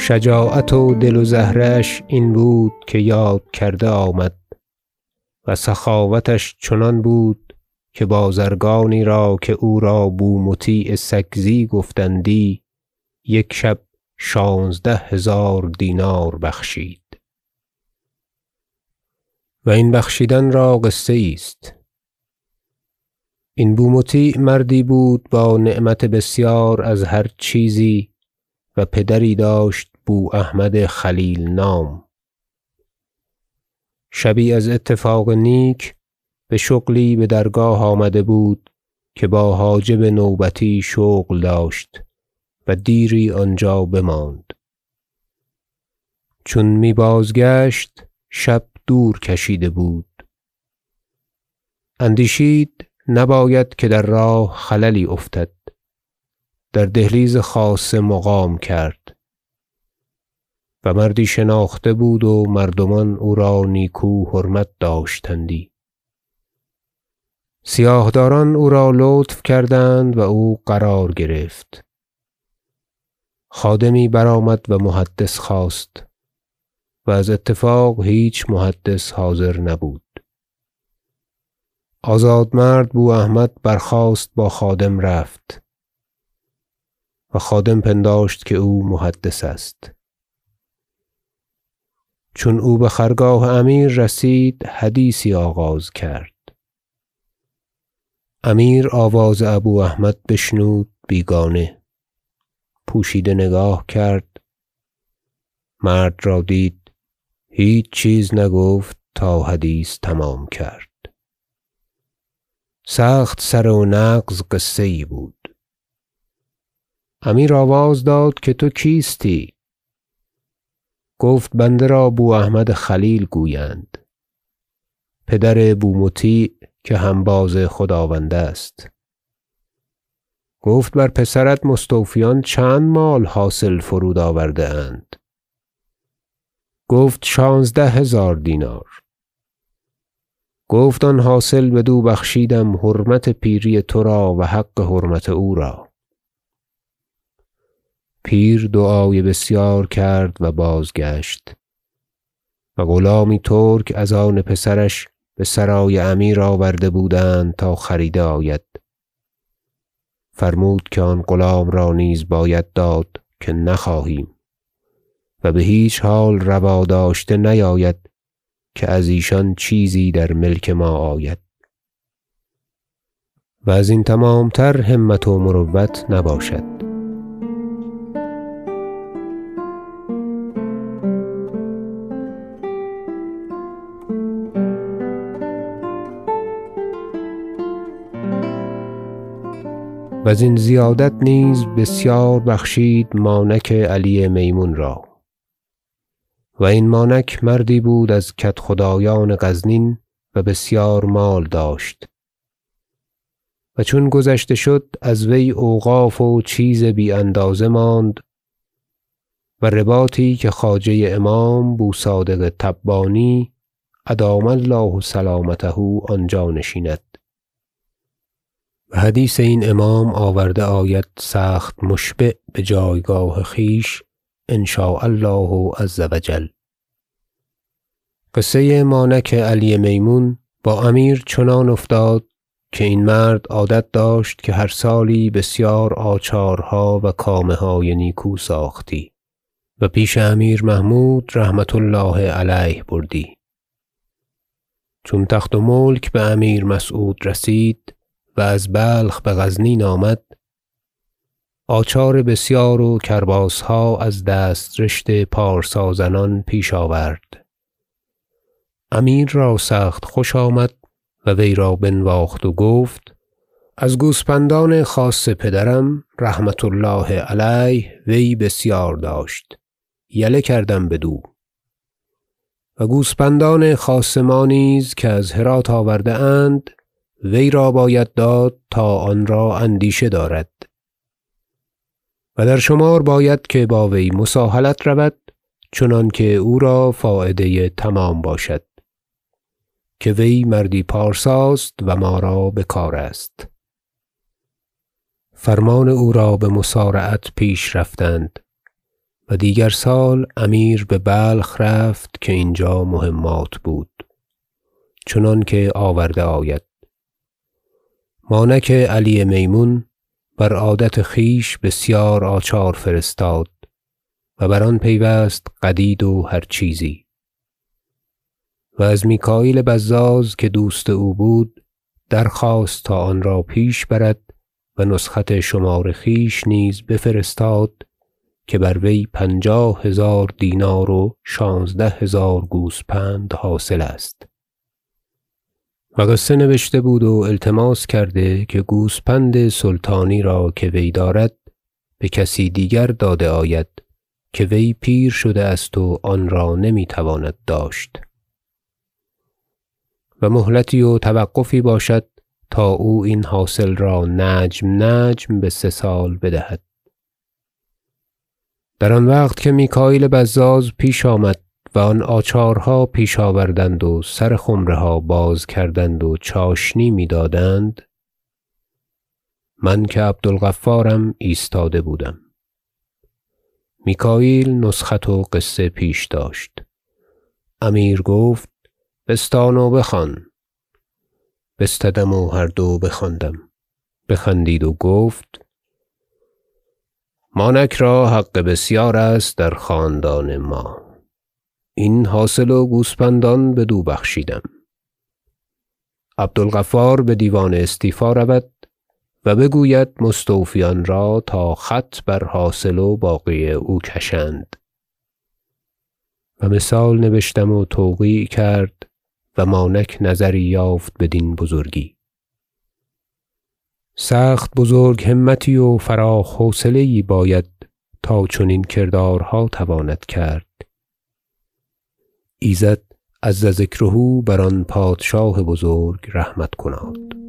شجاعت و دل و زهره اش این بود که یاد کرده آمد و سخاوتش چنان بود که بازرگانی را که او را بومطیع سکزی گفتندی یک شب شانزده هزار دینار بخشید. و این بخشیدن را قصه است. این بومطیع مردی بود با نعمت بسیار از هر چیزی و پدری داشت بواحمد خلیل نام. شبی از اتفاق نیک بشغلی بدرگاه آمده بود که با حاجب نوبتی شغل داشت و دیری آنجا بماند. چون می بازگشت شب دور کشیده بود. اندیشید نباید که در راه خللی افتد. در دهلیز خاصه مقام کرد. و مردی شناخته بود و مردمان او را نیکو حرمت داشتندی. سیاه داران او را لطف کردند و او قرار گرفت. خادمی برآمد و محدث خواست و از اتفاق هیچ محدث حاضر نبود. آزاد مرد بواحمد برخاست با خادم رفت و خادم پنداشت که او محدث است. چون او بخرگاه امیر رسید حدیثی آغاز کرد. امیر آواز ابواحمد بشنود بیگانه. پوشیده نگاه کرد. مرد را دید. هیچ چیز نگفت تا حدیث تمام کرد. سخت سره و نغز قصه یی بود. امیر آواز داد که تو کیستی؟ گفت بنده را بواحمد خلیل گویند. پدر بومطیع که هنباز خداوند است. گفت بر پسرت مستوفیان چند مال حاصل فرود آورده اند؟ گفت شانزده هزار دینار. گفت آن حاصل بدو بخشیدم حرمت پیری ترا و حق حرمت او را. پیر دعای بسیار کرد و بازگشت. و غلامی ترک از آن پسرش بسرای امیر آورده بودند تا خریده آید. فرمود که آن غلام را نیز باید داد که نخواهیم. و بهیچ حال روا داشته نیاید که از ایشان چیزی در ملک ما آید. و ازین تمامتر همت و مروت نباشد. وزین زیادت نیز بسیار بخشید مانک علی میمون را. و این مانک مردی بود از کدخدایان غزنین و بسیار مال داشت. و چون گذشته شد از وی اوقاف و چیز بی اندازه ماند و رباطی که خواجه امام بوصادق تبانی ادام الله سلامته آنجا نشیند. و حدیث این امام آورده آید سخت مشبع بجایگاه خویش ان شاء الله عز و جل. قصه مانک علی میمون با امیر چنان افتاد که این مرد عادت داشت که هر سالی بسیار آچارها و کامه های نیکو ساختی و پیش امیر محمود رحمة الله علیه بردی. چون تخت و ملک بامیر مسعود رسید و از بلخ بغزنین آمد. آچار بسیار و کرباسها از دسترشت پارسا زنان پیش آورد. امیر را سخت خوش آمد و وی را بنواخت و گفت از گوسپندان خاص پدرم رحمة الله علیه وی بسیار داشت. یله کردم بدو. و گوسپندان خاص ما نیز که از هرات آورده اند وی را باید داد تا آن را اندیشه دارد. و در شمار باید که با وی مساهلت رود چنانکه او را فایده تمام باشد که وی مردی پارساست و ما را بکار است. فرمان او را بمسارعت پیش رفتند و دیگر سال امیر ببلخ رفت که اینجا مهمات بود چنانکه آورده آید. مانک علی میمون بر عادت خویش بسیار آچار فرستاد و بر آن پیوست قدید و هر چیزی. و از میکاییل بزاز که دوست او بود درخواست تا آن را پیش برد و نسخت شمار خویش نیز بفرستاد که بر وی پنجاه هزار دینار و شانزده هزار گوسپند حاصل است. و قصه نبشته بود و التماس کرده که گوسپند سلطانی را که وی دارد بکسی دیگر داده آید که وی پیر شده است و آن را نمی‌تواند داشت. و مهلتی و توقفی باشد تا او این حاصل را نجم نجم بسه سال بدهد. در آن وقت که میکاییل بزاز پیش آمد و آن آچارها پیش آوردند و سر خمره ها باز کردند و چاشنی می‌دادند. من که عبدالغفارم ایستاده بودم. میکاییل نسخت و قصه پیش داشت. امیر گفت بستان و بخوان. بستدم و هر دو بخواندم. بخندید و گفت مانک را حق بسیار است در خاندان ما. این حاصل و گوسپندان بدو بخشیدم. عبدالغفار بدیوان استیفا رود و بگوید مستوفیان را تا خط بر حاصل و باقی او کشند. و مثال نبشتم و توقیع کرد و مانک نظری یافت بدین بزرگی. سخت بزرگ همتی و فراخ حوصله باید تا چنین کردارها تواند کرد. ایزد عز ذکره بر آن پادشاه بزرگ رحمت کناد.